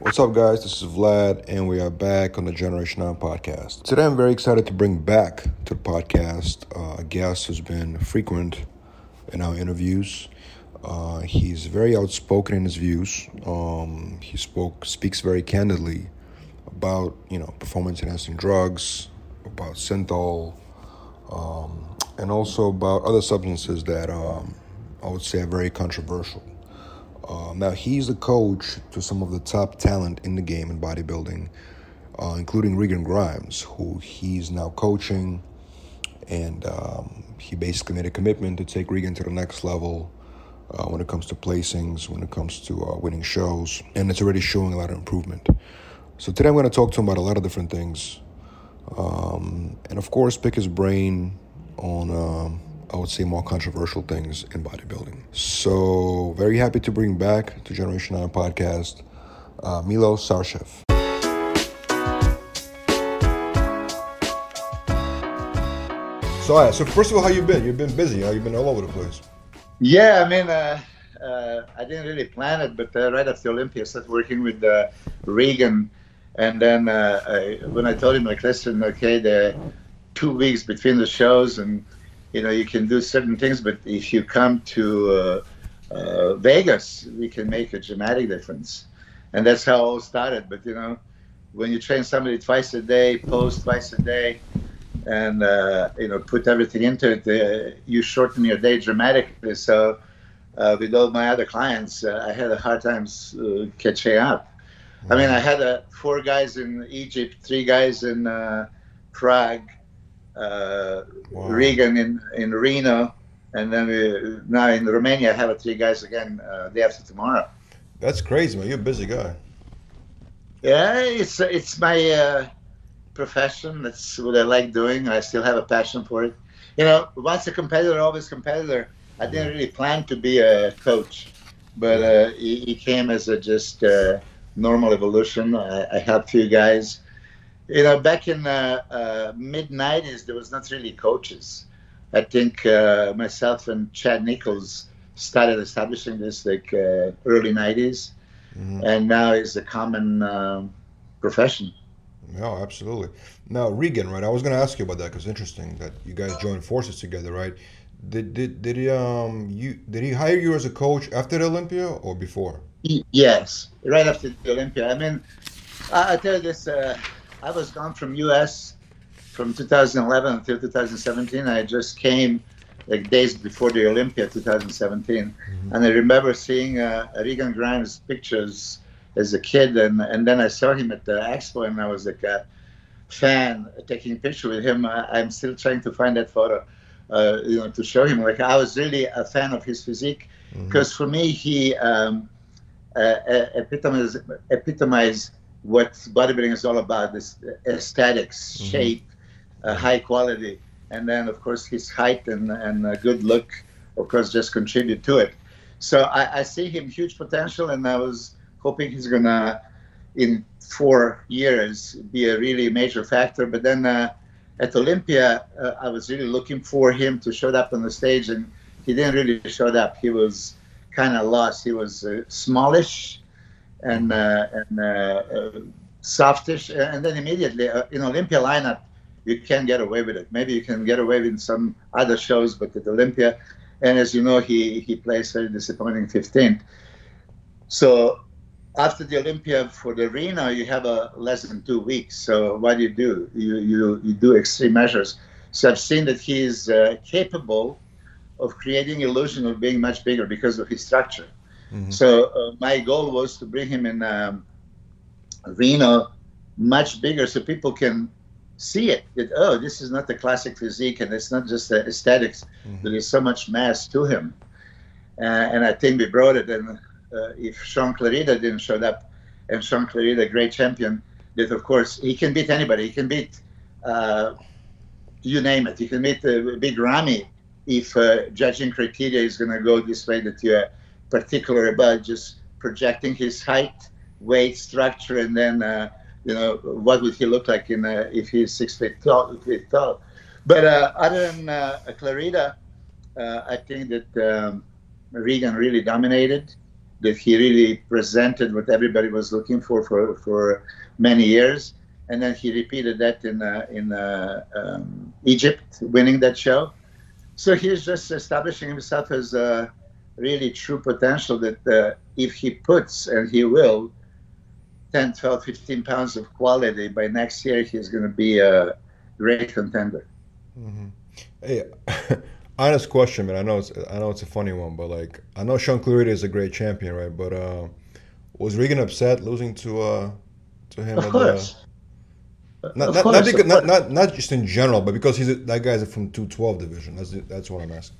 What's up, guys? This is Vlad, and we are back on the Generation Iron podcast. Today, I'm very excited to bring back to the podcast uh, a guest who's been frequent in our interviews. Uh, he's very outspoken in his views. Um, he spoke speaks very candidly about you know performance enhancing drugs, about synthol, um, and also about other substances that um, I would say are very controversial. Uh, now he's the coach to some of the top talent in the game in bodybuilding, uh, including Regan Grimes, who he's now coaching, and um, he basically made a commitment to take Regan to the next level uh, when it comes to placings, when it comes to uh, winning shows, and it's already showing a lot of improvement. So today I'm going to talk to him about a lot of different things, um, and of course pick his brain on. I would say more controversial things in bodybuilding. So very happy to bring back to Generation Iron podcast, uh, Milo Sarcev. So, so first of all, how you been? You've been busy. Huh? You've been all over the place. Yeah, I mean, uh, uh, I didn't really plan it, but uh, right after Olympia, I started working with uh, Regan, and then uh, I, when I told him like, listen, okay, the two weeks between the shows, and you know, you can do certain things, but if you come to uh, uh, Vegas, we can make a dramatic difference, and that's how it all started. But you know, when you train somebody twice a day, post twice a day, and uh, you know put everything into it, uh, you shorten your day dramatically. So uh, with all my other clients, uh, I had a hard time catching up. I mean, I had four guys in Egypt, three guys in Prague, Wow. Regan in, in Reno, and then we, now in Romania, I have three guys again uh, day after tomorrow. That's crazy, man. You're a busy guy. Yeah, it's it's my uh, profession. That's what I like doing. I still have a passion for it. You know, once a competitor, always competitor. I didn't really plan to be a coach, but uh, it, it came as a just uh, normal evolution. I, I helped few guys. You know, back in uh, uh, mid '90s, there was not really coaches. I think uh, myself and Chad Nicholls started establishing this like uh, early '90s, and now it's a common um, profession. No, absolutely. Now, Regan, right? I was going to ask you about that because it's interesting that you guys joined forces together, right? Did did did he um you did he hire you as a coach after the Olympia or before? Yes, right after the Olympia. I mean, I, I tell you this. Uh, I was gone from U.S. from 2011 until 2017. I just came like days before the Olympia 2017, and I remember seeing uh, Regan Grimes pictures as a kid, and and then I saw him at the expo, and I was like a fan taking a picture with him. I, I'm still trying to find that photo. Uh, you know, to show him like I was really a fan of his physique because for me he um, uh, uh, epitomize epitomize what bodybuilding is all about: is esthetics shape, uh, high quality, and then of course his height and and uh, good look, of course, just contribute to it. So I, I see him huge potential, and I was hoping he's gonna in four years be a really major factor. But then uh, at Olympia, uh, I was really looking for him to show up on the stage, and he didn't really show up. He was kind of lost. He was uh, smallish and uh, and uh, uh, softish, and then immediately in Olympia lineup, you can't get away with it. Maybe you can get away with some other shows, but at Olympia, and as you know, he he plays very disappointing 15th. So after the Olympia for the arena, you have a less than two weeks. So what do you do? You you you do extreme measures. So I've seen that he is uh, capable of creating illusion of being much bigger because of his structure. So uh, my goal was to bring him in um, Reno much bigger so people can see it. That oh, this is not the classic physique, and it's not just the aesthetics. There is so much mass to him, uh, and I think we brought it. And uh, if Shaun Clarida didn't show up, and Shaun Clarida, great champion, that of course he can beat anybody. He can beat uh, you name it. You can meet the big Ramy if uh, judging criteria is going to go this way that you're particular about just projecting his height, weight, structure, and then uh, you know what would he look like in uh, if he's six feet tall. Feet tall. But uh, other than uh, Clarida, uh, I think that um, Regan really dominated. That he really presented what everybody was looking for for for many years, and then he repeated that in uh, in um, Egypt, winning that show. So he's just establishing himself as a really true potential that uh, if he puts, and he will, 10, 12, 15 pounds of quality, by next year he's going to be a great contender. Mm-hmm. Hey, honest question, man. I know it's I know it's a funny one, but like I know Shaun Clarida is a great champion, right? But uh, was Regan upset losing to uh, to him? Of course. Not, not, course, not, because, not, not, not just in general, but because he's a, that guy's from 212 division. That's that's what I'm asking.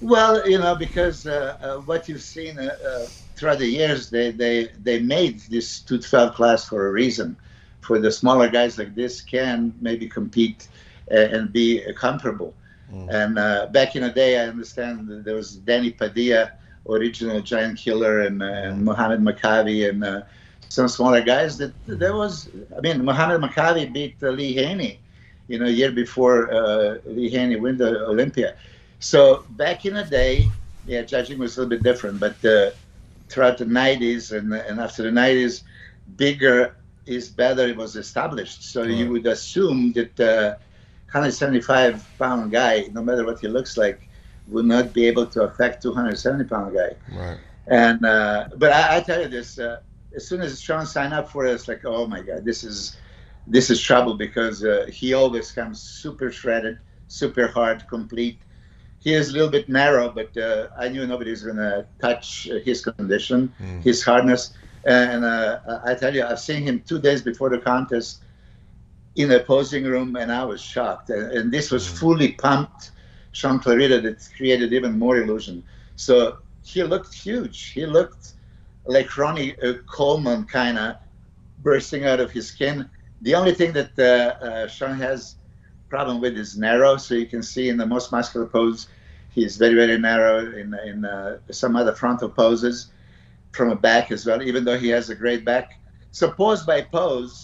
Well, you know, because uh, uh, what you've seen uh, uh throughout the years, they, they they made this 212 class for a reason. For the smaller guys like this can maybe compete uh, and be comparable. Mm. And uh, back in the day, I understand there was Danny Padilla, original giant killer, and, and Mohamed Makkawy, and some smaller guys that there was I mean Mohamed Makkawy beat uh, Lee Haney you know a year before uh, Lee Haney win the Olympia so back in the day yeah judging was a little bit different but uh, throughout the 90s and, and after the 90s bigger is better it was established. So you would assume that uh, 175 pound guy no matter what he looks like would not be able to affect 270 pound guy. Right. And uh, but I, I, tell you this uh, as soon as Shaun signed up for it, it's like, oh my god, this is this is trouble because uh, he always comes super shredded, super hard, complete. He is a little bit narrow, but uh, I knew nobody was going to touch his condition, mm. his hardness. And uh, I tell you, I've seen him two days before the contest in a posing room, and I was shocked. And, and this was mm. fully pumped Shaun Clarida that created even more illusion. So he looked huge. He looked like Ronnie uh, Coleman kind of bursting out of his skin. The only thing that uh, uh, Shaun has problem with is narrow. So you can see in the most muscular pose, he is very, very narrow in, in uh, some other frontal poses from a back as well, even though he has a great back. So pose by pose,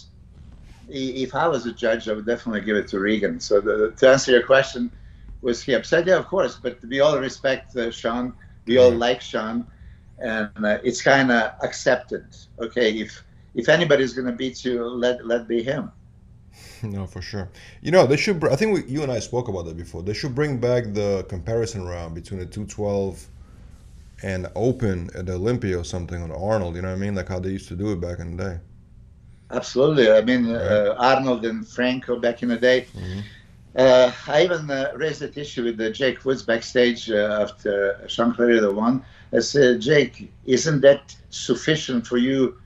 if I was a judge, I would definitely give it to Regan. So the, to answer your question, was he upset? Yeah, of course. But we all respect uh, Shaun. We all like Shaun, and uh, it's kind of accepted. Okay, if if anybody's going to beat you, let let be him. No, for sure. You know, they should. I think we, you and I spoke about that before. They should bring back the comparison round between the 212 and Open at the Olympia or something on Arnold. You know what I mean? Like how they used to do it back in the day. Absolutely. I mean, right. uh, Arnold and Franco back in the day. Mm-hmm. Uh, I even uh, raised that issue with uh, Jake Woods backstage uh, after Shaun Clarida won. I said, Jake, isn't that sufficient for you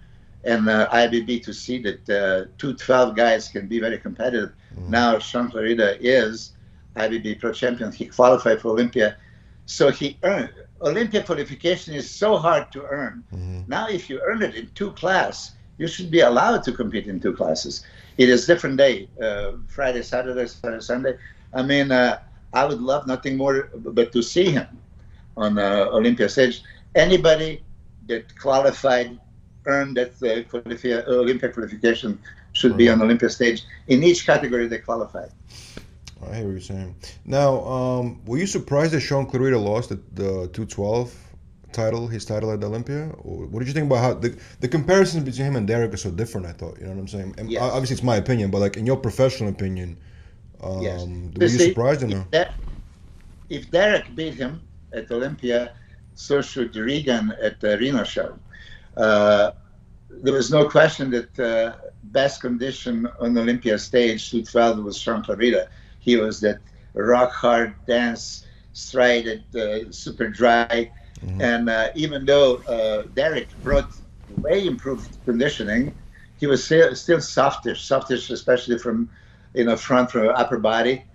and uh, IFBB to see that uh, two 12 guys can be very competitive? Mm-hmm. Now, Shaun Clarida is IFBB Pro Champion. He qualified for Olympia. So he earned. Olympia qualification is so hard to earn. Mm-hmm. Now, if you earn it in two class, you should be allowed to compete in two classes. It is different day, uh, Friday, Saturday, Saturday, Sunday. I mean, uh, I would love nothing more but to see him on uh, Olympia stage. Anybody that qualified, earned that uh, qualifi- Olympic qualification should be on Olympia stage in each category they qualified. I hear what you're saying. Now, um, were you surprised that Shaun Clarida lost the, the 212 title, his title at the Olympia? Or what did you think about how the the comparison between him and Derek is so different? I thought, you know what I'm saying. And yes. Obviously, it's my opinion, but like in your professional opinion, um, yes. were you see, surprised or no? If, if Derek beat him, at Olympia, so should Regan at the Reno show. Uh, there was no question that uh, best condition on the Olympia stage, 212, was Shaun Clarida. He was that rock hard dance, strided, uh, super dry. Mm-hmm. And uh, even though uh, Derek brought way improved conditioning, he was still, still softish, softish, especially from you know front from upper body.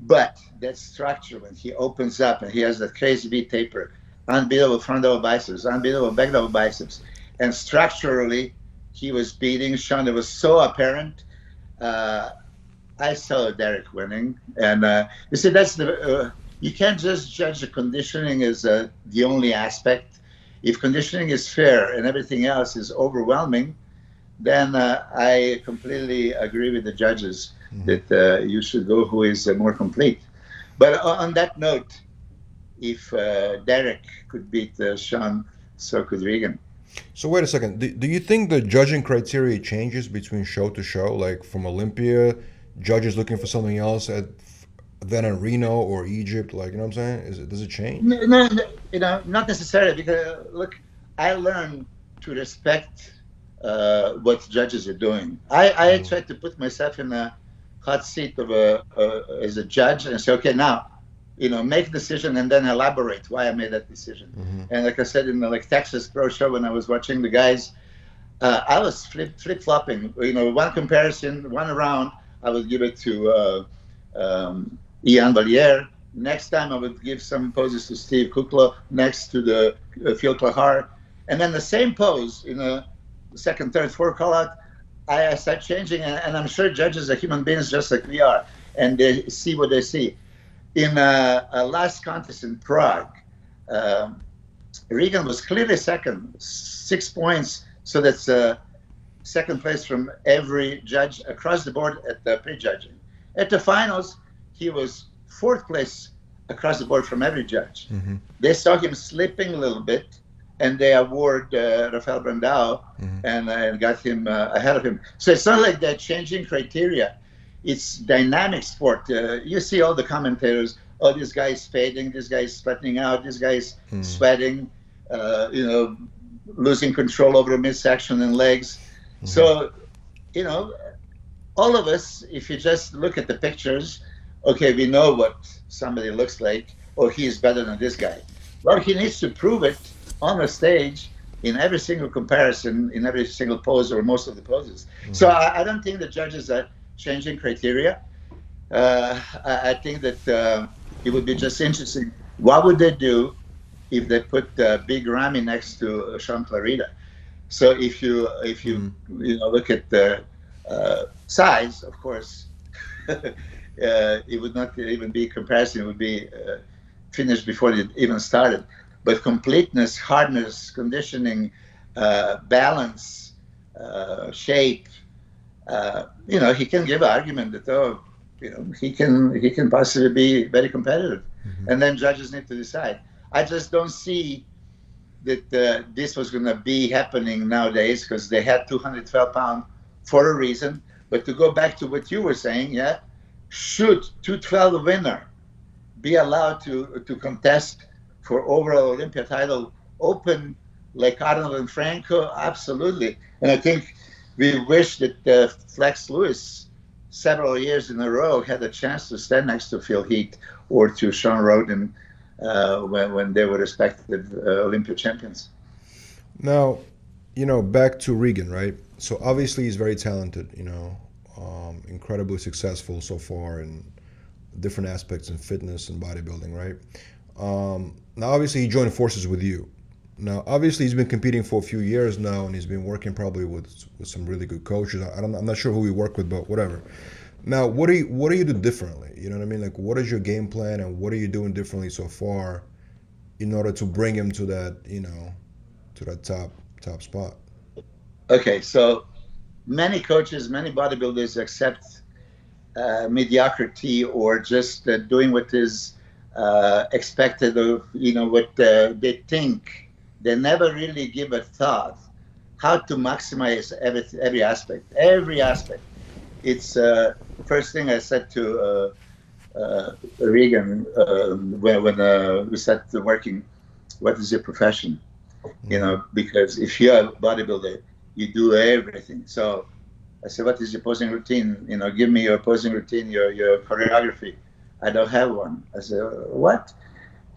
But that structure when he opens up and he has that crazy V taper, unbeatable front double biceps, unbeatable back double biceps, and structurally he was beating Shaun. It was so apparent. Uh, I saw Derek winning, and uh, you see that's the uh, you can't just judge the conditioning as uh, the only aspect. If conditioning is fair and everything else is overwhelming, then uh, I completely agree with the judges mm-hmm. that uh, you should go who is uh, more complete. But on that note, if uh, Derek could beat uh, Shaun, so could Regan. So wait a second. Do, do you think the judging criteria changes between show to show? Like from Olympia, judges looking for something else at than in Reno or Egypt? Like, you know what I'm saying? Is it does it change? No, no, you know, not necessarily. Because look, I learned to respect uh, what judges are doing. I, I mm. try to put myself in the hot seat of a, as a judge and say, okay, now, you know, make a decision and then elaborate why I made that decision. Mm-hmm. And like I said in the like Texas Pro Show when I was watching the guys, uh, I was flip flip flopping. You know, one comparison, one round, I would give it to. Uh, um, Iain Valliere. Next time I would give some poses to Steve Kuclo next to the uh, Phil Clahar. And then the same pose in a second, third, fourth call out, I, I start changing. And, and, I'm sure judges are human beings just like we are. And they see what they see. In a, a last contest in Prague, um, Regan was clearly second, six points. So that's uh, second place from every judge across the board at the pre-judging. At the finals, he was fourth place across the board from every judge. Mm-hmm. They saw him slipping a little bit, and they award uh, Rafael Brandao mm-hmm. and, uh, and got him uh, ahead of him. So it's not like they're changing criteria. It's dynamic sport. Uh, you see all the commentators. Oh, this guy is fading. This guy is flattening out. This guy is mm-hmm. sweating. Uh, you know, losing control over the midsection and legs. Mm-hmm. So, you know, all of us, if you just look at the pictures, okay, we know what somebody looks like, or he is better than this guy. Well, he needs to prove it on the stage in every single comparison, in every single pose, or most of the poses. Mm-hmm. So I, I, don't think the judges are changing criteria. Uh, I, I, think that uh, it would be just interesting. What would they do if they put uh, Big Ramy next to Shaun Clarida? So if you if you mm-hmm. you know look at the uh, size, of course. uh, it would not even be comparison. It would be uh, finished before it even started. But completeness, hardness, conditioning, uh, balance, uh, shape. You know, he can give argument that oh, you know, he can he can possibly be very competitive, mm-hmm. and then judges need to decide. I just don't see that uh, this was going to be happening nowadays because they had 212 pound for a reason. But to go back to what you were saying, yeah, should 212 winner be allowed to, to contest for overall Olympia title open like Arnold and Franco? Absolutely. And I think we wish that uh, Flex Lewis several years in a row had a chance to stand next to Phil Heath or to Shawn Rhoden uh, when, when they were respected uh, Olympia champions. Now, you know, back to Regan, right? So obviously he's very talented, you know, um, incredibly successful so far in different aspects in fitness and bodybuilding, right? Um, now, obviously, he joined forces with you. Now, obviously, he's been competing for a few years now, and he's been working probably with with some really good coaches. I I'm not sure who he worked with, but whatever. Now, what do you what do you do differently? You know what I mean? Like, what is your game plan, and what are you doing differently so far, in order to bring him to that, you know, to that top top spot? Okay, so many coaches, many bodybuilders accept uh, mediocrity or just uh, doing what is uh, expected of, you know, what uh, they think. They never really give a thought how to maximize every, every aspect, every aspect. It's the uh, first thing I said to uh, Regan um, when, when we started working, what is your profession? You know, because if you're a bodybuilder, you do everything. So I said, what is your posing routine? You know, give me your posing routine, your, your choreography. I don't have one. I said, what?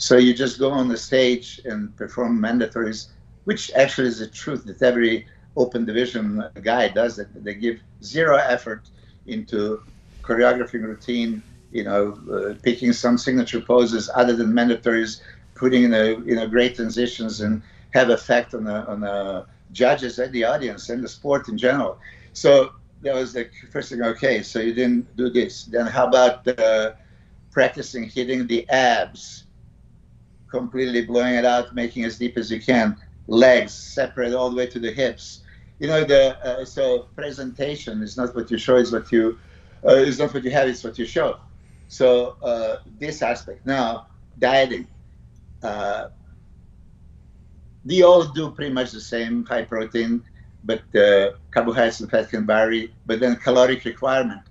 So you just go on the stage and perform mandatories, which actually is the truth that every open division guy does it. They give zero effort into choreographing routine, you know, uh, picking some signature poses other than mandatories, putting in a, you know, great transitions and have effect on the, on the judges and the audience and the sport in general. So that was the first thing. Okay, so you didn't do this. Then how about uh, practicing hitting the abs, completely blowing it out, making as deep as you can, legs separate all the way to the hips. You know, the uh, so presentation is not what you show; it's what you uh, is not what you have; it's what you show. So uh, this aspect now, dieting. Uh, we all do pretty much the same high protein, but uh, carbohydrates and fat can vary. But then caloric requirement,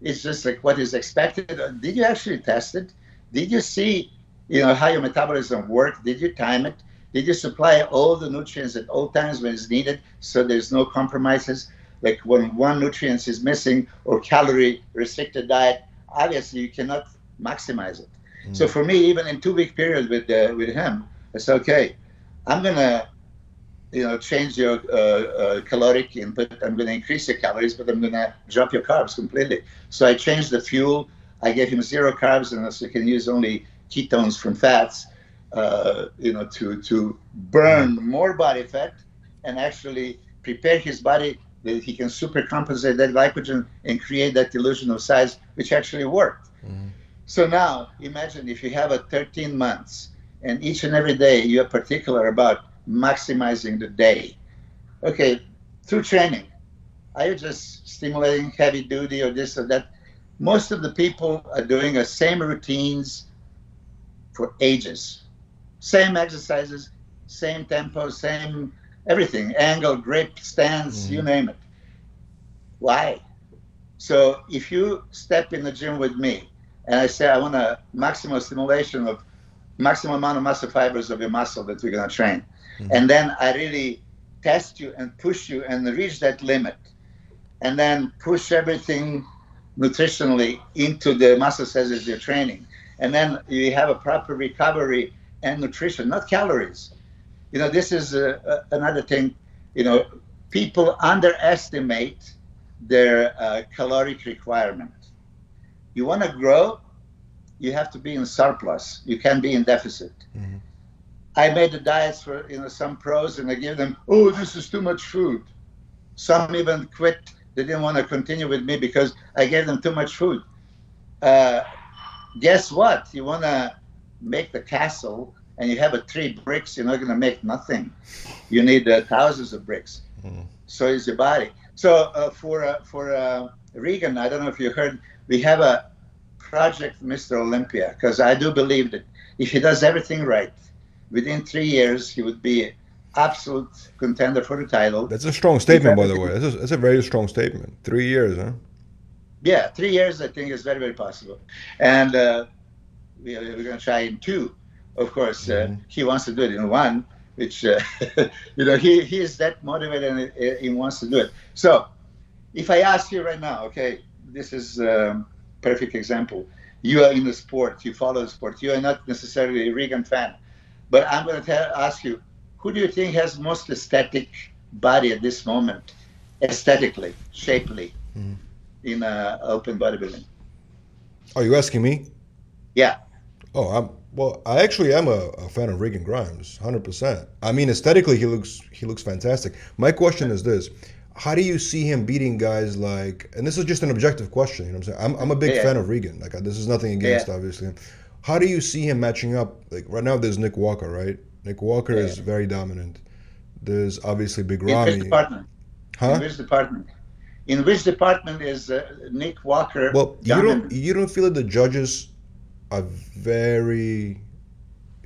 it's just like what is expected. Did you actually test it? Did you see, you know, how your metabolism works? Did you time it? Did you supply all the nutrients at all times when it's needed, so there's no compromises? Like when one nutrient is missing or calorie restricted diet, obviously you cannot maximize it. Mm. So for me, even in two week period with uh, with him, it's okay I'm gonna, you know, change your uh, uh, caloric input. I'm gonna increase your calories, but I'm gonna drop your carbs completely. So I changed the fuel. I gave him zero carbs, and so he can use only ketones from fats. Uh, you know, to to burn more body fat and actually prepare his body that he can super compensate that glycogen and create that illusion of size, which actually worked. Mm-hmm. So now imagine if you have a 13 months and each and every day you're particular about maximizing the day. Okay, through training, are you just stimulating heavy duty or this or that? Most of the people are doing the same routines for ages, same exercises, same tempo, same everything, angle, grip, stance, mm-hmm. you name it. Why? So if you step in the gym with me and I say I want a maximal stimulation of maximum amount of muscle fibers of your muscle that we're going to train. Mm-hmm. And then I really test you and push you and reach that limit. And then push everything nutritionally into the muscle cells as you're training. And then you have a proper recovery and nutrition, not calories. You know, this is a, a, another thing. You know, people underestimate their uh, caloric requirement. You want to grow, you have to be in surplus. You can't be in deficit. Mm-hmm. I made the diets for you know some pros, and I give them, oh, this is too much food. Some even quit. They didn't want to continue with me because I gave them too much food. Uh, guess what? You want to make the castle, and you have a three bricks. You're not going to make nothing. You need uh, thousands of bricks. Mm-hmm. So is your body. So uh, for uh, for uh, Regan, I don't know if you heard, we have a project Mr. Olympia because I do believe that if he does everything right, within three years he would be absolute contender for the title. That's a strong statement, by the way. That's a, that's a very strong statement. Three years, huh? Yeah, three years I think is very very possible, and uh, we, are going to try in two. Of course, uh, mm-hmm. he wants to do it in one, which uh, you know he, he is that motivated and he wants to do it. So, if I ask you right now, okay, this is. Um, perfect example. You are in the sport, you follow the sport. You are not necessarily a Regan fan, but I'm going to tell, ask you, who do you think has most aesthetic body at this moment, aesthetically, shapely, mm. In uh, open bodybuilding? Are you asking me? Yeah. Oh, I'm well. I actually am a, a fan of Regan Grimes, hundred percent. I mean, aesthetically, he looks he looks fantastic. My question is this: how do you see him beating guys like and this is just an objective question you know what i'm saying i'm, I'm a big yeah. fan of regan like this is nothing against yeah. obviously how do you see him matching up like right now there's nick walker right nick walker yeah. is very dominant there's obviously big ramy in which department huh in which department in which department is uh, nick walker well you don't you don't feel that the judges are very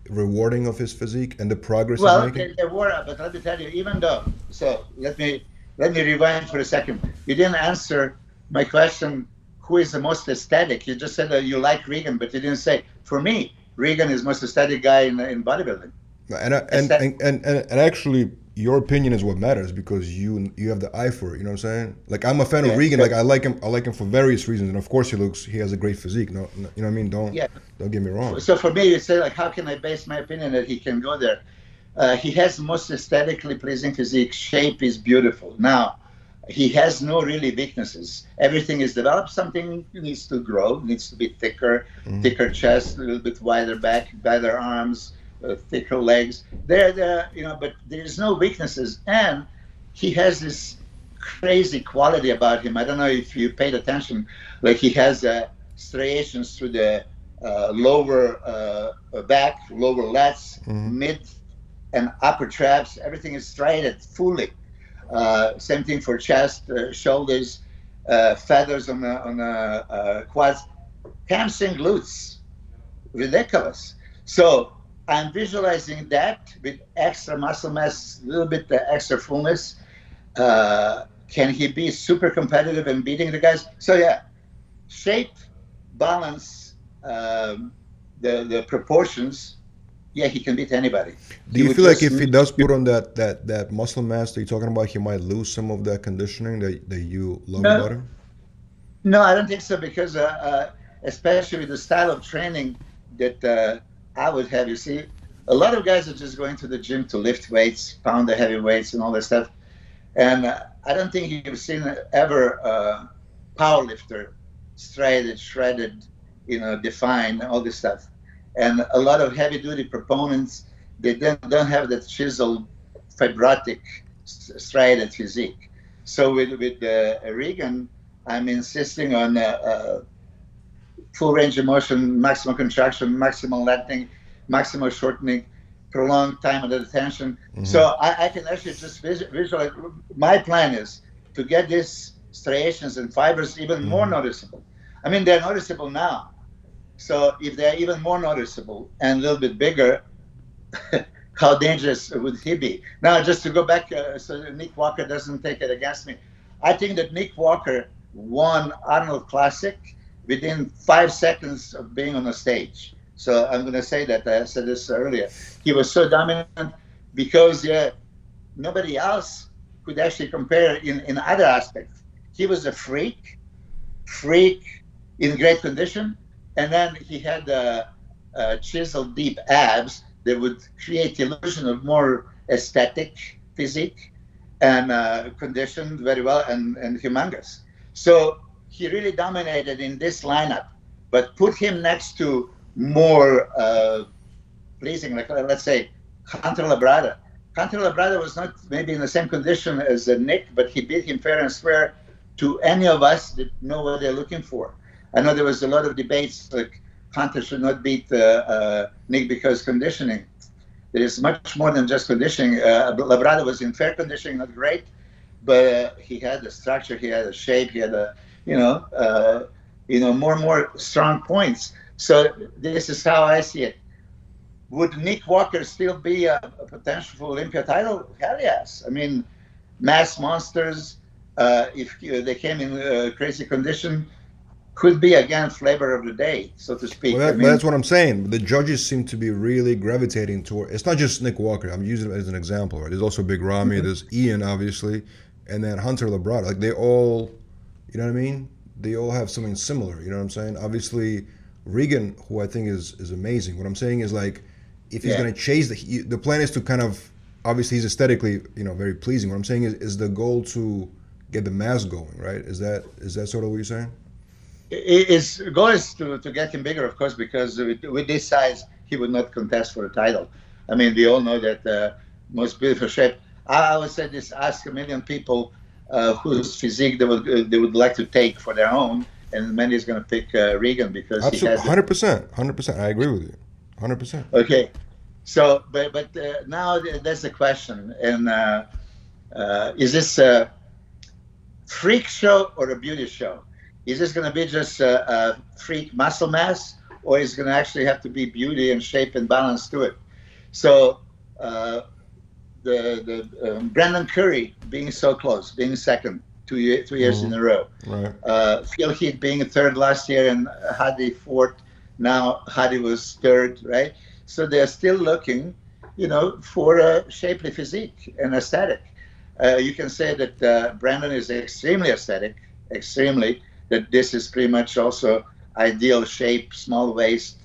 rewarding of his physique and the progress well, he's making? They, they were, but let me tell you, even though, so let me let me rewind for a second. You didn't answer my question who is the most aesthetic? You just said that you like Regan, but you didn't say, for me, Regan is most aesthetic guy in, in bodybuilding. And, and, and, and, and, actually, your opinion is what matters because you you have the eye for it. You know what I'm saying? Like I'm a fan yeah, of Regan. Like I like him. I like him for various reasons, and of course he looks. He has a great physique. No, no you know what I mean? Don't yeah. don't get me wrong. So for me, you say like, how can I base my opinion that he can go there? Uh, he has the most aesthetically pleasing physique. Shape is beautiful. Now, he has no really weaknesses. Everything is developed. Something needs to grow. Needs to be thicker, mm. thicker chest, a little bit wider back, wider arms, uh, thicker legs. There, there, you know. But there's no weaknesses, and he has this crazy quality about him. I don't know if you paid attention. Like he has uh, striations through the uh, lower uh, back, lower lats, mm-hmm. mid and upper traps. Everything is striated fully. Uh, same thing for chest, uh, shoulders, uh, feathers on the on the quads, hamstring, glutes. Ridiculous. So I'm visualizing that with extra muscle mass, a little bit extra fullness. Uh, can he be super competitive and beating the guys? So yeah, shape, balance, um, the the proportions. Yeah, he can beat anybody. Do you feel like if he does put on that that that muscle mass that you're talking about, he might lose some of that conditioning that that you love no, about him? No, I don't think so because uh, uh, especially with the style of training that uh, I would have. You see, a lot of guys are just going to the gym to lift weights, pound the heavy weights, and all that stuff. And uh, I don't think you've seen ever a power lifter striated, shredded, you know, defined, all this stuff. And a lot of heavy duty proponents, they don't, don't have that chiseled, fibrotic, striated physique. So with, with uh, Regan, I'm insisting on uh, uh, full range of motion, maximum contraction, maximal lengthening, maximal shortening, prolonged time under attention. Mm-hmm. So I, I, can actually just visualize. My plan is to get these striations and fibers even mm-hmm. more noticeable. I mean, they're noticeable now. So if they're even more noticeable and a little bit bigger, how dangerous would he be? Now, just to go back, uh, so Nick Walker doesn't take it against me. I think that Nick Walker won Arnold Classic within five seconds of being on the stage. So I'm going to say that I said this earlier. He was so dominant because yeah, nobody else could actually compare in, in other aspects. He was a freak, freak in great condition, and then he had uh, uh, chiseled deep abs that would create the illusion of more aesthetic physique and uh, conditioned very well and, and humongous. So he really dominated in this lineup, but put him next to more uh, pleasing. Like uh, let's say Hunter Labrada. Hunter Labrada was not maybe in the same condition as uh, Nick, but he beat him fair and square to any of us that know what they're looking for. I know there was a lot of debates like Hunter should not beat uh, uh, Nick because conditioning. There is much more than just conditioning. Uh, Labrada was in fair conditioning, not great, but he had the structure, he had a shape, he had a, you know, you know, more and more strong points. So this is how I see it. Would Nick Walker still be a, a potential for Olympia title? Hell yes. I mean, mass monsters, uh, if uh, they came in uh, crazy condition, could be again flavor of the day, so to speak. Well, that, I mean, that's what I'm saying. The judges seem to be really gravitating toward. It's not just Nick Walker. I'm using it as an example. Right? There's also Big Ramy. Mm-hmm. There's Ian, obviously, and then Hunter Labrada. Like they all, you know what I mean? They all have something similar. You know what I'm saying? Obviously, Regan, who I think is is amazing. What I'm saying is like, if he's yeah. going to chase the he, the plan is to kind of obviously he's aesthetically you know very pleasing. What I'm saying is is the goal to get the mass going, right? Is that is that sort of what you're saying? His goal is to, to get him bigger, of course, because with, with this size he would not contest for a title. I mean, we all know that uh, most beautiful shape. I, I would say this: ask a million people uh, whose physique they would uh, they would like to take for their own and many is going to pick uh, Regan because Absolutely, hundred percent, hundred percent. I agree with you, hundred percent. Okay, so but but uh, now that's the question, and uh, uh, is this a freak show or a beauty show? Is this going to be just a, a freak muscle mass, or is it going to actually have to be beauty and shape and balance to it? So. The the um, Brandon Curry being so close, being second, two, year, two years mm-hmm. in a row. Right. Uh, Phil Heath being third last year and Hadi fourth. Now Hadi was third, right? So they're still looking, you know, for a shapely physique and aesthetic. Uh, you can say that uh, Brandon is extremely aesthetic, extremely. That this is pretty much also ideal shape, small waist,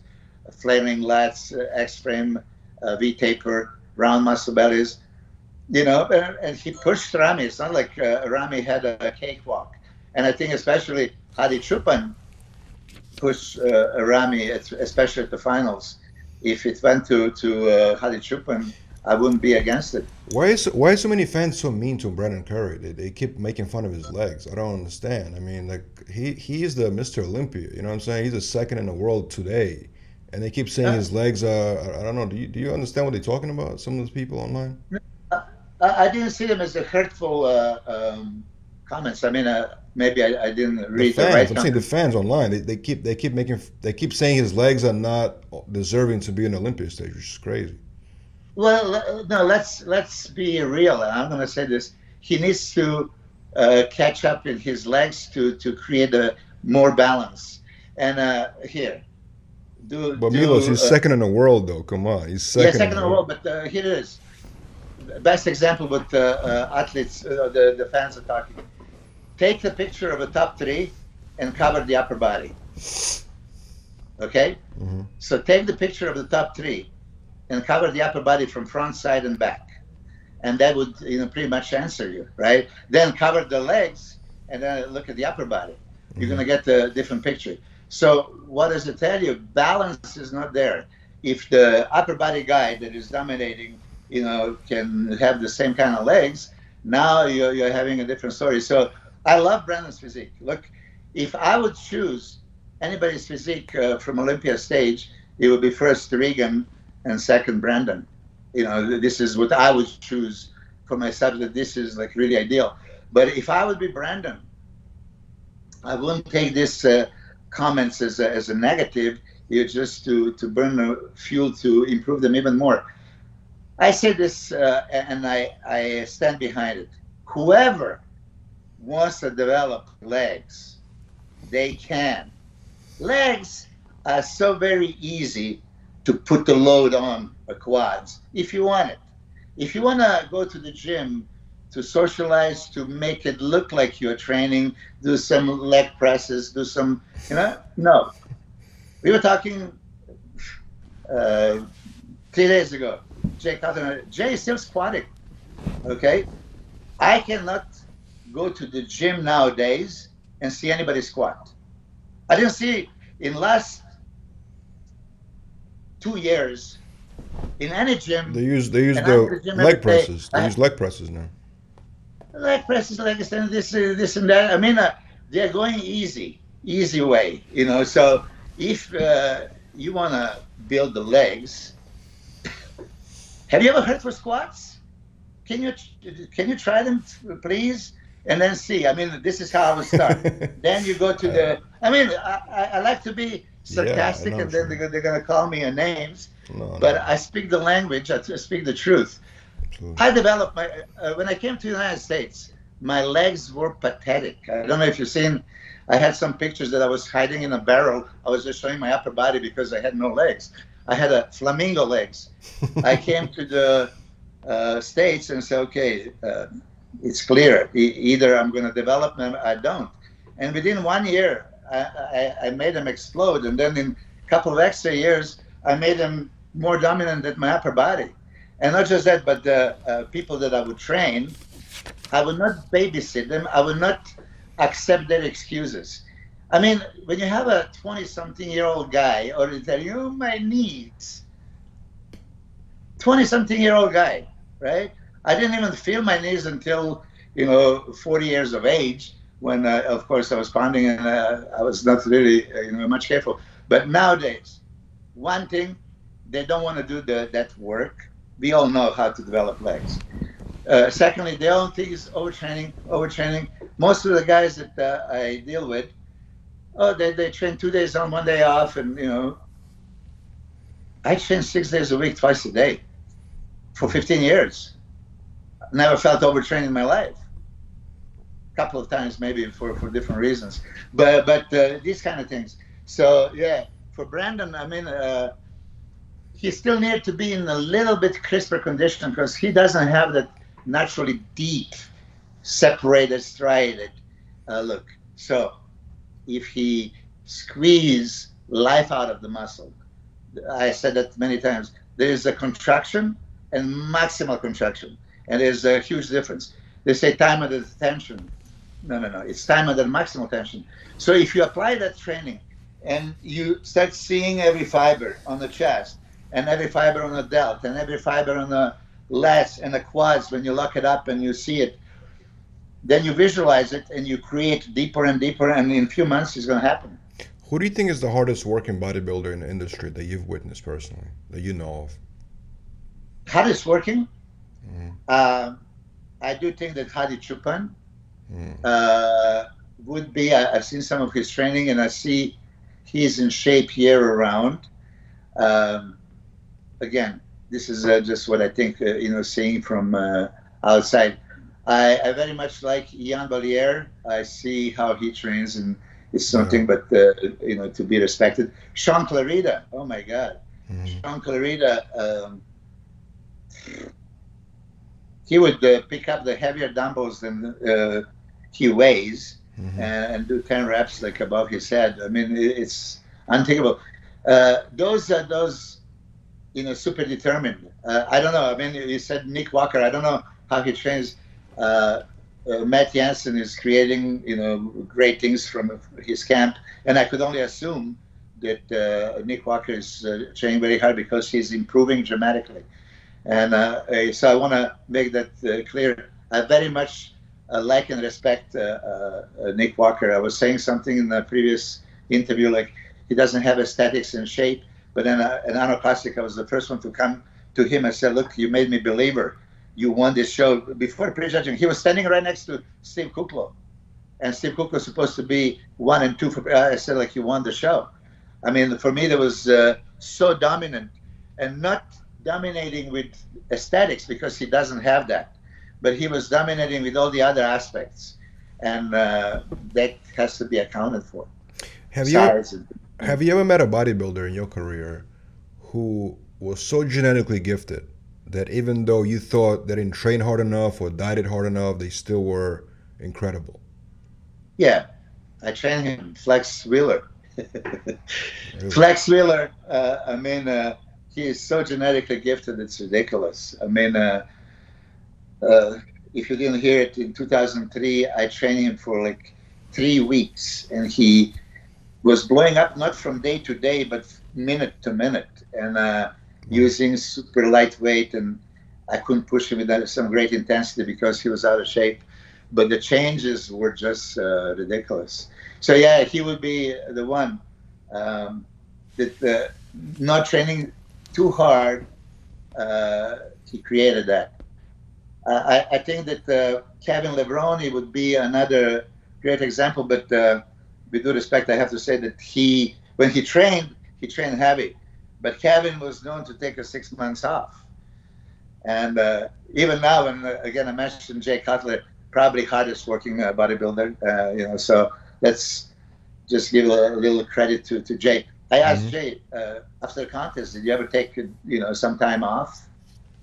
flaring lats, uh, X frame, uh, V taper, round muscle bellies you know, and, he pushed Ramy. It's not like uh, Ramy had a, cakewalk. And I think especially Hadi Chupan pushed uh, Ramy, especially at the finals. If it went to to uh, Hadi Chupan, I wouldn't be against it. Why is why are so many fans so mean to Brandon Curry? They, they keep making fun of his legs. I don't understand. I mean, like he he is the Mr. Olympia. You know what I'm saying? He's the second in the world today, and they keep saying his legs are. I don't know. Do you do you understand what they're talking about? Some of those people online. I, I didn't see them as a hurtful uh, um, comments. I mean, uh, maybe I, I, didn't read the, fans, the right. I'm saying the fans online. They, they keep they keep making they keep saying his legs are not deserving to be in the Olympia stage, which is crazy. Well, no, let's let's be real. And I'm going to say this: he needs to uh, catch up in his legs to to create a more balance. And uh, here, do. But do, Milos, he's uh, second in the world, though. Come on, he's second. Yeah, second in the world. But uh, here it is. Best example with uh, uh, athletes, the the fans are talking. Take the picture of a top three and cover the upper body. Okay. Mm-hmm. So take the picture of the top three and cover the upper body from front, side, and back. And that would, you know, pretty much answer you, right? Then cover the legs and then look at the upper body. You're going to get a different picture. So what does it tell you? Balance is not there. If the upper body guy that is dominating, you know, can have the same kind of legs, now you're, you're having a different story. So I love Brandon's physique. Look, if I would choose anybody's physique uh, from Olympia stage, it would be first Regan and second Brandon. You know, this is what I would choose for myself. That this is like really ideal. But if I would be Brandon, I wouldn't take this uh, comments as a, as a negative. It's just to to burn fuel to improve them even more. I say this, uh, and I I stand behind it. Whoever wants to develop legs, they can. Legs are so very easy to put the load on a quads if you want it. If you want to go to the gym to socialize, to make it look like you're training, do some leg presses, do some, you know, no. We were talking uh, three days ago. Jay Cotton, Jay is still squatting. Okay, I cannot go to the gym nowadays and see anybody squat. I didn't see in last two years in any gym. They use they use the, the leg presses. Day, they use leg presses now. Leg presses, leg extensions, this uh, this and that. I mean, uh, they're going easy, easy way. You know, so if uh, you want to build the legs, have you ever heard for squats? Can you can you try them, please? and then see. I mean, this is how I would start. then you go to the. I mean, I, I like to be sarcastic, yeah, and then they're, they're going to call me a names. No, but no. I speak the language. I speak the truth. I developed my uh, when I came to the United States. My legs were pathetic. I don't know if you've seen. I had some pictures that I was hiding in a barrel. I was just showing my upper body because I had no legs. I had a flamingo legs. I came to the uh, states and said, okay. Uh, it's clear. either I'm going to develop them, I don't. And within one year, I, I, I, made them explode. And then in a couple of extra years, I made them more dominant than my upper body. And not just that, but the uh, people that I would train, I would not babysit them. I would not accept their excuses. I mean, when you have a 20 something year old guy or they tell you, my knees, 20 something year old guy, right? I didn't even feel my knees until you know 40 years of age when uh, of course I was pounding and uh, I was not really uh, you know much careful. But nowadays, one thing they don't want to do the, that work. We all know how to develop legs. Uh, secondly, the only thing is overtraining. Overtraining. Most of the guys that uh, I deal with, oh, they, they train two days on, one day off, and you know, I train six days a week, twice a day, for 15 years never felt overtrained in my life. A couple of times, maybe for, for different reasons, but but uh, these kind of things. So yeah, for Brandon, I mean, uh, he still needs to be in a little bit crisper condition because he doesn't have that naturally deep, separated, striated uh, look. So if he squeeze life out of the muscle, I said that many times. There is a contraction and maximal contraction and there's a huge difference. They say time under tension. No, no, no. It's time under maximal tension. So if you apply that training and you start seeing every fiber on the chest and every fiber on the delt and every fiber on the lats and the quads when you lock it up and you see it. Then you visualize it and you create deeper and deeper, and in a few months it's going to happen. Who do you think is the hardest working bodybuilder in the industry that you've witnessed personally, that you know of? Hardest working? Mm. Uh, I do think that Hadi chupan mm. uh, would be. I, have seen some of his training, and I see he's in shape year around. Um, again, this is uh, just what I think. Uh, you know, seeing from uh, outside, I, I, very much like Iain Valliere. I see how he trains, and it's something, yeah. but uh, you know, to be respected. Shaun Clarida. Oh my God, mm. Shaun Clarida. Um, he would uh, pick up the heavier dumbbells than uh, he weighs mm-hmm. and, and, do 10 reps like above his head. I mean, it's unthinkable. Uh, those are those, you know, super determined. Uh, I don't know. I mean, you said Nick Walker. I don't know how he trains. Uh, uh, Matt Jansen is creating, you know, great things from his camp, and I could only assume that Nick Walker is training very hard because he's improving dramatically. And uh, so I want to make that uh, clear. I very much uh, like and respect Nick Walker. I was saying something in the previous interview, like he doesn't have aesthetics and shape. But then uh, in Arnold Classic, I was the first one to come to him and said, "Look, you made me believer. You won this show." Before prejudging, he was standing right next to Steve Kuclo, and Steve Kuclo was supposed to be one and two for. I said, "Like you won the show." I mean, for me, that was uh, so dominant, and not dominating with aesthetics because he doesn't have that, but he was dominating with all the other aspects, and uh, that has to be accounted for. Have you and, have you ever met a bodybuilder in your career who was so genetically gifted that even though you thought they didn't train hard enough or dieted hard enough, they still were incredible? Yeah, I trained him, Flex Wheeler. Flex Wheeler, uh, I mean, uh, he is so genetically gifted, it's ridiculous. I mean, uh, uh, if you didn't hear it in 2003, I trained him for like three weeks, and he was blowing up not from day to day, but minute to minute, and uh, using super lightweight. And I couldn't push him with some great intensity because he was out of shape. But the changes were just uh, ridiculous. So yeah, he would be the one um, that uh, not training too hard, uh, he created that. I, I, think that uh, Kevin Levrone would be another great example, but uh, with due respect, I have to say that he, when he trained, he trained heavy, but Kevin was known to take a six months off. And uh, even now, and uh, again, I mentioned Jay Cutler, probably hardest working bodybuilder, you know, so let's just give a, a little credit to, to Jay. I asked mm-hmm. Jay uh, after the contest, did you ever take you know some time off?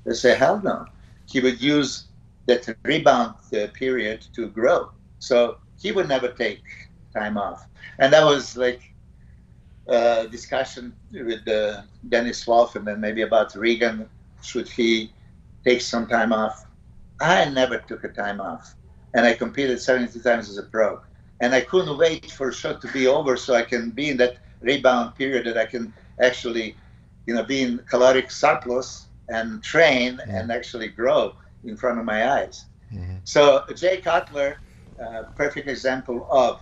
They say, hell no. He would use that rebound uh, period to grow, so he would never take time off. And that was like uh, discussion with uh, Dennis Wolf and then maybe about Regan. Should he take some time off? I never took a time off, and I competed 72 times as a pro, and I couldn't wait for a shot to be over so I can be in that rebound period that I can actually, you know, be in caloric surplus and train mm-hmm. and actually grow in front of my eyes. Mm-hmm. So Jay Cutler, uh, perfect example of,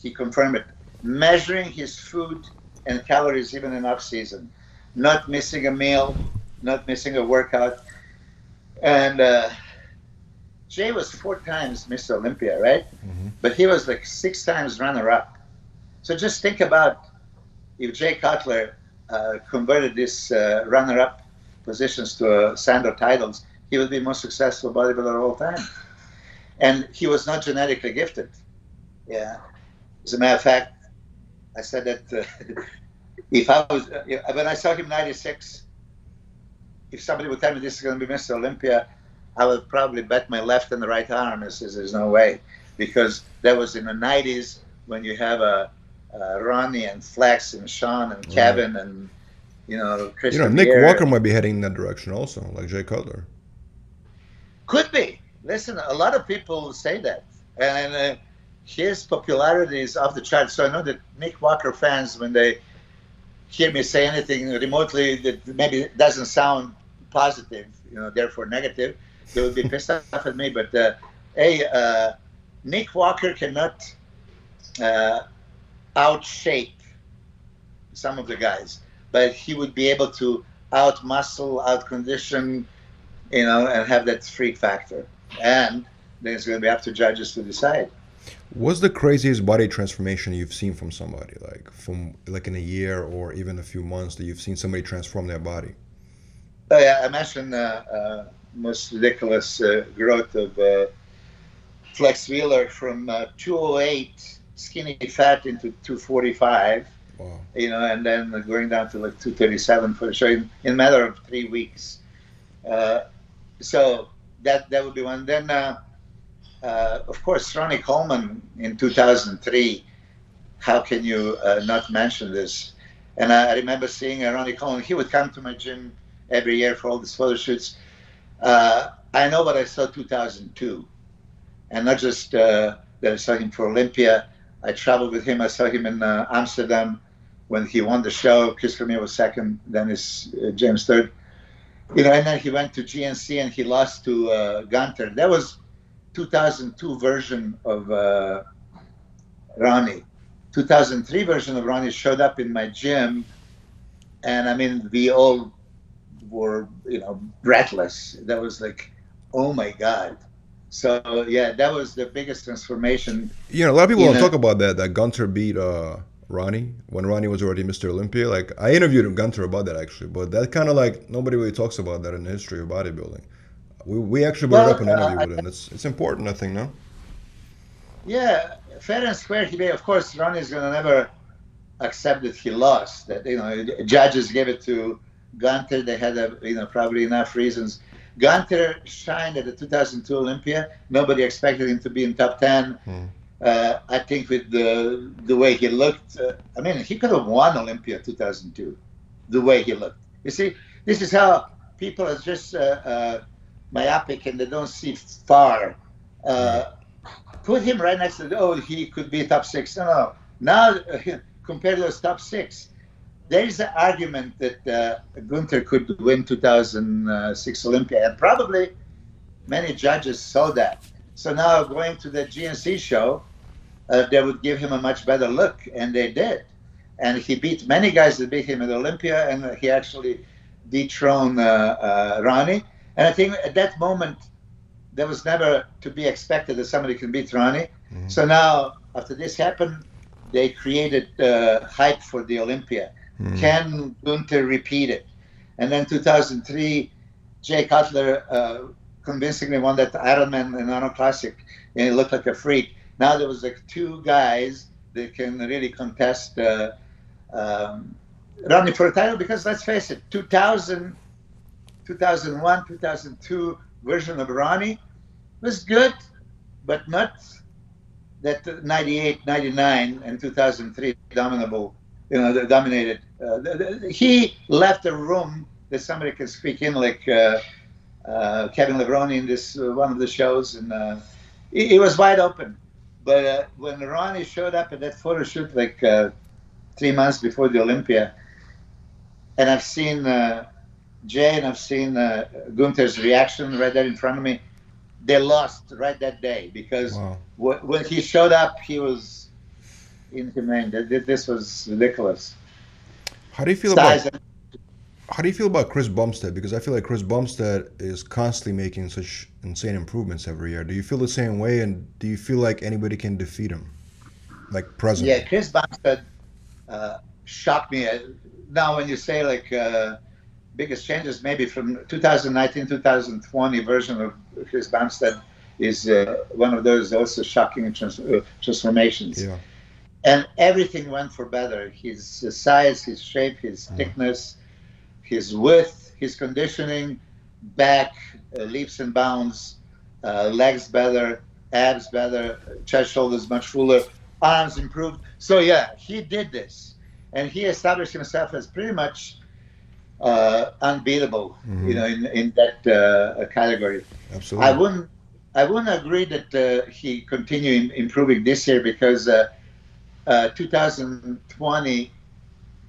he confirmed it, measuring his food and calories even in off season, not missing a meal, not missing a workout. And uh, Jay was four times Mr. Olympia, right? Mm-hmm. But he was like six times runner up. So just think about if Jay Cutler uh, converted these uh, runner-up positions to uh, Sandow titles, he would be most successful bodybuilder of all time. And he was not genetically gifted. Yeah. As a matter of fact, I said that uh, if I was uh, when I saw him '96, if somebody would tell me this is going to be Mr. Olympia, I would probably bet my left and the right arm and says there's no way, because that was in the '90s when you have a uh, Ronnie and Flex and Shaun and Kevin right. and you know Chris. You know, Nick Walker might be heading in that direction also, like Jay Cutler. Could be. Listen, a lot of people say that, and uh, his popularity is off the chart. So I know that Nick Walker fans, when they hear me say anything remotely that maybe doesn't sound positive, you know, therefore negative, they would be pissed off at me. But uh, hey, uh, Nick Walker cannot uh, outshape some of the guys, but he would be able to outmuscle, outcondition, you know, and have that freak factor. And then it's going to be up to judges to decide. What's the craziest body transformation you've seen from somebody, like from like in a year or even a few months that you've seen somebody transform their body? Oh yeah, I mentioned uh, uh, most ridiculous uh, growth of uh, Flex Wheeler from uh, 208 skinny fat into 245. Wow. You know, and then going down to like 237 for sure in, in a matter of three weeks. Uh, so that that would be one. Then uh, of course, Ronnie Coleman in 2003. How can you uh, not mention this? And I, remember seeing uh, Ronnie Coleman. He would come to my gym every year for all these photo shoots. Uh, I know what I saw 2002, and not just uh, that I saw him for Olympia. I traveled with him. I saw him in uh, Amsterdam when he won the show. Chris Cormier was second, then Dennis James third. You know, and then he went to GNC and he lost to Gunter. That was 2002 version of uh, Ronnie. 2003 version of Ronnie showed up in my gym, and I mean, we all were, you know, breathless. That was like, oh my god. So yeah, that was the biggest transformation. You know, a lot of people don't talk about that. That Gunter beat uh, Ronnie when Ronnie was already Mr. Olympia. Like I interviewed Gunter about that actually, but that kind of like nobody really talks about that in the history of bodybuilding. We, we actually brought well, up an interview uh, with him. It's it's important, I think, no? Yeah, fair and square. He may, of course, Ronnie is gonna never accept that he lost. That you know, judges gave it to Gunter. They had a, you know probably enough reasons. Gunter shined at the 2002 Olympia. Nobody expected him to be in top 10. Hmm. Uh, I think with the the way he looked, uh, I mean, he could have won Olympia 2002. The way he looked. You see, this is how people are just uh, uh myopic and they don't see far. Uh, put him right next to the, oh, he could be top six. No, no. Now, uh, compare those top six. There is an argument that uh, Gunter could win 2006 Olympia, and probably many judges saw that. So now going to the GNC show, uh, they would give him a much better look, and they did. And he beat many guys that beat him at Olympia, and he actually dethroned uh, uh, Ronnie. And I think at that moment, there was never to be expected that somebody can beat Ronnie. Mm-hmm. So now, after this happened, they created uh, hype for the Olympia. Mm-hmm. Can Gunter repeat it? And then 2003, Jay Cutler uh, convincingly won that Ironman and Arnold Classic, and he looked like a freak. Now there was like two guys that can really contest uh, um, Ronnie for a title because let's face it, 2000 2001, 2002 version of Ronnie was good, but not that 98, 99, and 2003 dominable, you know, dominated. Uh, the, the, he left a room that somebody can speak in, like uh, uh, Kevin Levrone in this uh, one of the shows, and uh, it, it, was wide open. But uh, when Ronnie showed up at that photo shoot, like three months before the Olympia, and I've seen Jay and I've seen uh, Gunter's reaction right there in front of me. They lost right that day because wow. w- when he showed up, he was inhumane. This was ridiculous. How do you feel Size about? How do you feel about Chris Bumstead? Because I feel like Chris Bumstead is constantly making such insane improvements every year. Do you feel the same way? And do you feel like anybody can defeat him? Like present? Yeah, Chris Bumstead uh, shocked me. Now, when you say like uh, biggest changes maybe from 2019 2020 version of Chris Bumstead is uh, one of those also shocking trans- uh, transformations. Yeah. And everything went for better. His uh, size, his shape, his mm. thickness, his width, his conditioning, back, uh, leaps and bounds, uh, legs better, abs better, chest, shoulders much fuller, arms improved. So yeah, he did this, and he established himself as pretty much uh, unbeatable, mm-hmm. you know, in, in that uh, category. Absolutely. I wouldn't, I wouldn't agree that uh, he continue improving this year because uh, uh, 2020,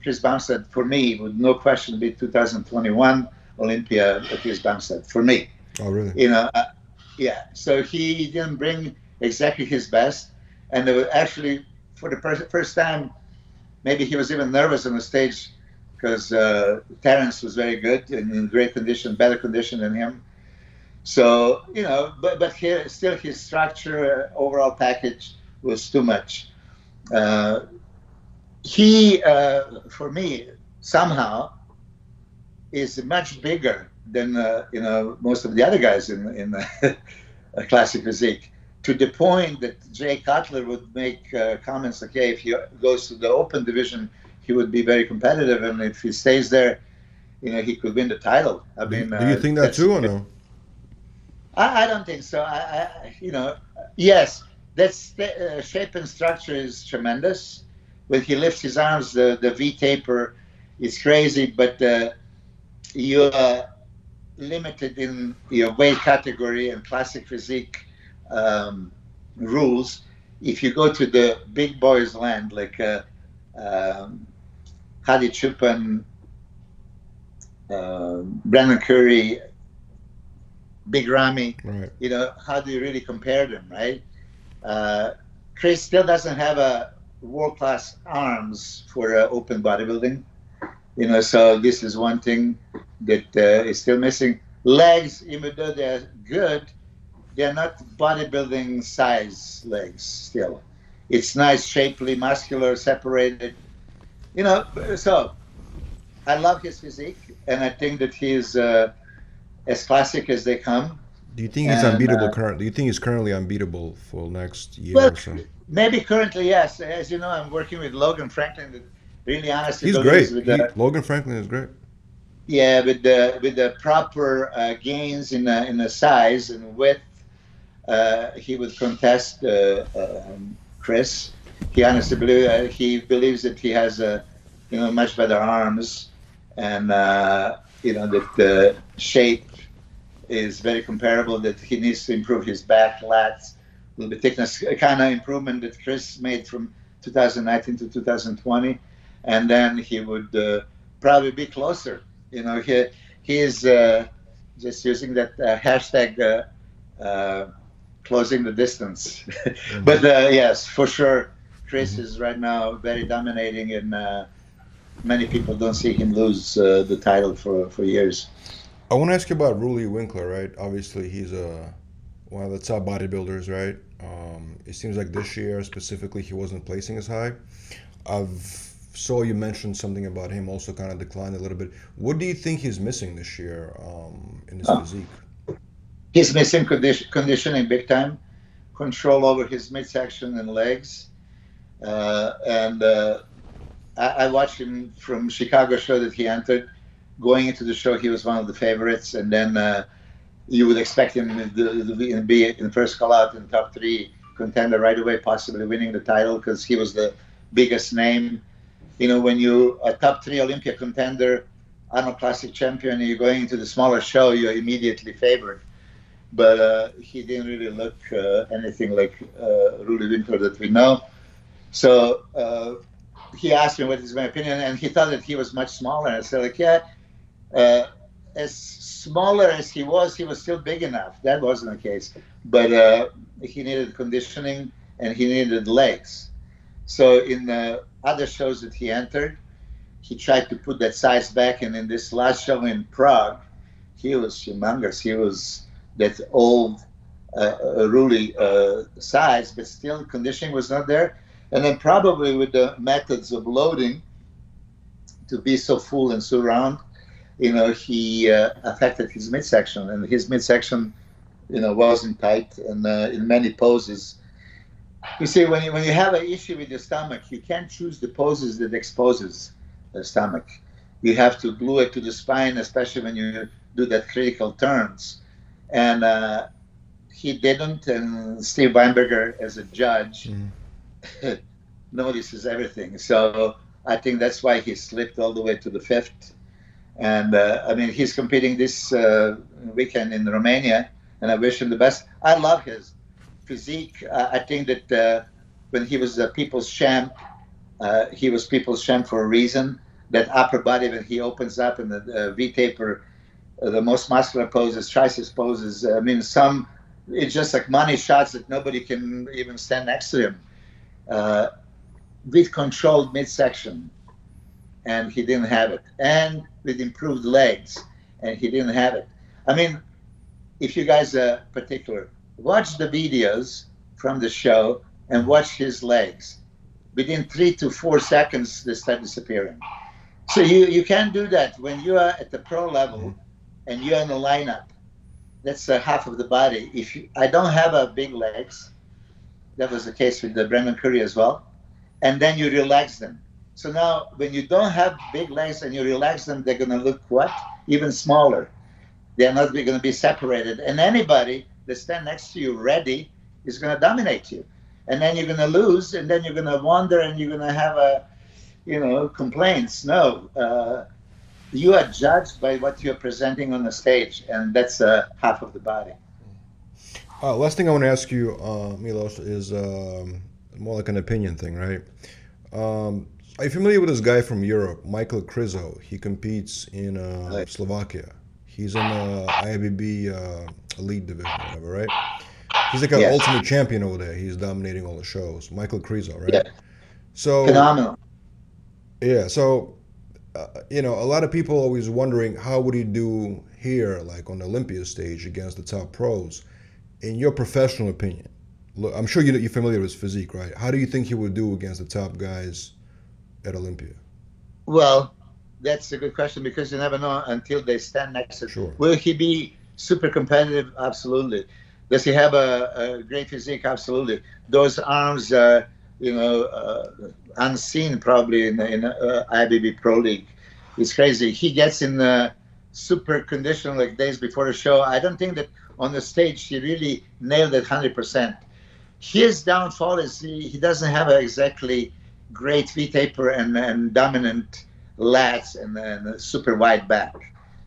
Chris Bumstead, for me, would no question be 2021 Olympia Chris his Bumstead for me. Oh, really? You know, uh, yeah. So he didn't bring exactly his best, and there was actually for the first, first time, maybe he was even nervous on the stage because uh, Terrence was very good and in great condition, better condition than him. So you know, but but here still his structure, uh, overall package was too much. Uh, he, uh, for me, somehow is much bigger than uh, you know most of the other guys in in classic physique. To the point that Jay Cutler would make uh, comments like, "Hey, if he goes to the open division, he would be very competitive, and if he stays there, you know, he could win the title." I mean, do you uh, think that too or no? I, I don't think so. I, I, you know, yes, that uh, shape and structure is tremendous. When he lifts his arms, the, the V taper is crazy, but uh, you are limited in your weight category and classic physique um, rules. If you go to the big boys' land, like uh, um, Hadi Choopan, uh, Brandon Curry, Big Ramy, Right. you know, how do you really compare them, right? Uh, Chris still doesn't have a world class arms for uh, open bodybuilding, you know, so this is one thing that uh, is still missing. Legs, even though they're good, they're not bodybuilding size legs still. It's nice, shapely, muscular, separated, you know, so I love his physique, and I think that he's uh, as classic as they come. Do you think he's And, unbeatable uh, currently? Do you think he's currently unbeatable for next year Well, or so? Maybe currently, yes. As you know, I'm working with Logan Franklin. That really honestly He's great. With He, Logan Franklin is great. yeah, with the with the proper uh, gains in the, in the size and width, uh, he would contest uh, um, Chris. He honestly believes uh, he believes that he has uh, you know much better arms, and uh, you know that the shape is very comparable. That he needs to improve his back, lats, a little bit thickness, a kind of improvement that Chris made from 2019 to 2020, and then he would uh, probably be closer. You know, he he is uh, just using that uh, hashtag. Uh, uh, closing the distance but uh, yes for sure chris is right now very dominating and uh, many people don't see him lose uh, the title for, for years I want to ask you about Roelly Winklaar, right? Obviously, he's a one of the top bodybuilders, right? Um, it seems like this year specifically, he wasn't placing as high. I've saw you mentioned something about him also kind of declined a little bit. What do you think he's missing this year um, in his Oh. physique? he's missing condi- conditioning big time control over his midsection and legs uh, and uh, I, I watched him from chicago show that he entered. Going into the show he was one of the favorites. And then uh, you would expect him to, be- in first call out in top three contender right away possibly winning the title because he was the biggest name. You know when you a top three olympia contender Arnold Classic champion, and you're going into the smaller show, you're immediately favored. But uh, he didn't really look uh, anything like uh, Roelly Winklaar that we know. So uh, he asked me what is my opinion, and he thought that he was much smaller. I said, like, yeah, uh, as smaller as he was, he was still big enough. That wasn't the case, but uh, he needed conditioning and he needed legs. So in the other shows that he entered, he tried to put that size back, and in this last show in Prague, he was humongous. He was that old uh, uh, Roelly uh, size, but still conditioning was not there. And then probably with the methods of loading to be so full and so round, you know, he uh, affected his midsection, and his midsection, you know, wasn't tight, and uh, in many poses. You see, when you when you have an issue with your stomach, you can't choose the poses that exposes the stomach. You have to glue it to the spine, especially when you do that critical turns and uh, he didn't. And Steve Weinberger, as a judge, notices everything. So I think that's why he slipped all the way to the fifth. And uh, I mean, he's competing this uh, weekend in Romania, and I wish him the best. I love his physique. Uh, I think that uh, when he was a people's champ, uh, he was people's champ for a reason. That upper body, when he opens up and the V taper uh, the most muscular poses, triceps poses. I mean, some it's just like money shots that nobody can even stand next to him. Uh, with controlled midsection, and he didn't have it, and with improved legs, and he didn't have it. I mean, if you guys are particular, watch the videos from the show and watch his legs. Within three to four seconds, they start disappearing. So you, you can't do that when you are at the pro level and you're in the lineup. That's uh, half of the body. If you, I don't have a big legs, that was the case with the Brandon Curry as well, and then you relax them. So now, when you don't have big legs and you relax them, they're going to look what? Even smaller. They're not going to be separated. And anybody that stand next to you ready is going to dominate you. And then you're going to lose, and then you're going to wander, and you're going to have a, you know, complaints. No, uh, you are judged by what you're presenting on the stage, and that's uh, half of the body. Uh, last thing I want to ask you, uh, Milos, is um, more like an opinion thing, right? Um, are you familiar with this guy from Europe, Michael Krizo? He competes in uh, Slovakia. He's in the IFBB uh, elite division, whatever, right? He's like an yes. ultimate champion over there. He's dominating all the shows. Michael Krizo, right? Yeah. So phenomenal. Yeah. So uh, you know, a lot of people always wondering how would he do here, like on the Olympia stage against the top pros. In your professional opinion, look, I'm sure you're familiar with his physique, right? How do you think he would do against the top guys at Olympia? Well, that's a good question because you never know until they stand next to. Sure. Will he be super competitive? Absolutely. Does he have a, a great physique? Absolutely. Those arms are, you know, uh, unseen probably in in uh, IFBB Pro League. It's crazy. He gets in the super condition like days before the show. I don't think that on the stage he really nailed it 100%. His downfall is he, he doesn't have exactly great V taper and, and dominant lats and then a super wide back.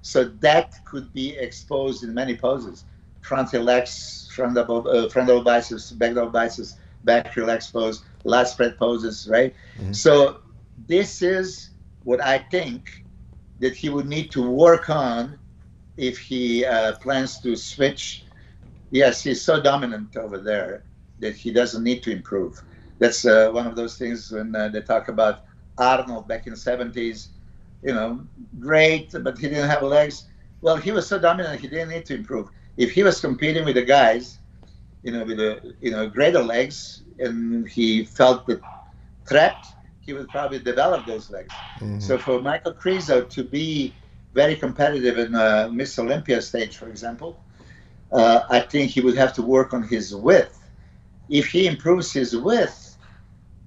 So that could be exposed in many poses. Front relax, front double, uh, front double biceps, back double biceps, back relax pose, lat spread poses, right? Mm-hmm. So this is what I think that he would need to work on if he uh, plans to switch. Yes, he's so dominant over there that he doesn't need to improve. That's uh, one of those things when uh, they talk about Arnold back in the 70s, you know, great, but he didn't have legs. Well, he was so dominant, he didn't need to improve. If he was competing with the guys, you know, with the, you know, greater legs, and he felt the trapped, he would probably develop those legs. Mm-hmm. So for Michael Krizo to be very competitive in a Miss Olympia stage, for example, uh, I think he would have to work on his width. If he improves his width,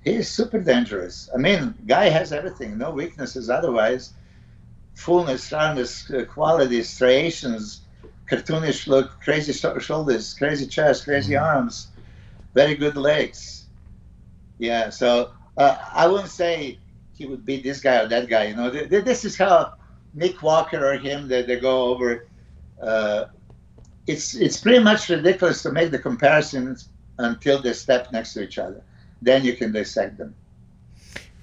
he's super dangerous. I mean, guy has everything, no weaknesses otherwise. Fullness, roundness, uh, quality, striations, cartoonish look, crazy shoulders, crazy chest, crazy mm-hmm. arms, very good legs. Yeah, so uh, I wouldn't say he would beat this guy or that guy. You know, this is how Nick Walker or him they, they go over. Uh, it's it's pretty much ridiculous to make the comparisons until they step next to each other then you can dissect them.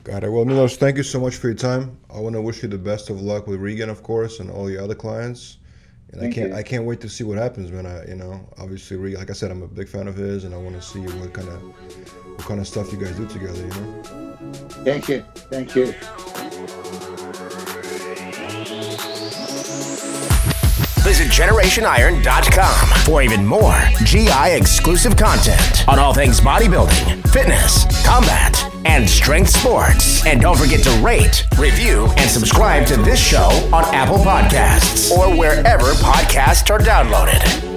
Got it. Well, Milos, thank you so much for your time. I want to wish you the best of luck with Regan, of course, and all your other clients. And thank I can't, you. I can't wait to see what happens, man. I, you know, obviously, Regan, like I said, I'm a big fan of his, and I want to see what kind of, what kind of stuff you guys do together. You know. Thank you. Thank you. Visit GenerationIron.com for even more GI exclusive content on all things bodybuilding, fitness, combat, and strength sports. And don't forget to rate, review, and subscribe to this show on Apple Podcasts or wherever podcasts are downloaded.